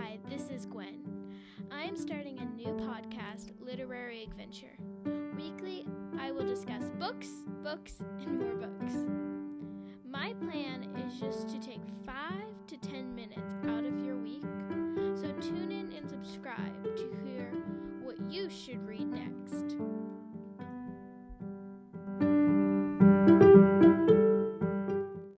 Hi, this is Gwen. I am starting a new podcast, Literary Adventure. Weekly, I will discuss books, books, and more books. My plan is just to take 5 to 10 minutes out of your week, so tune in and subscribe to hear what you should read next.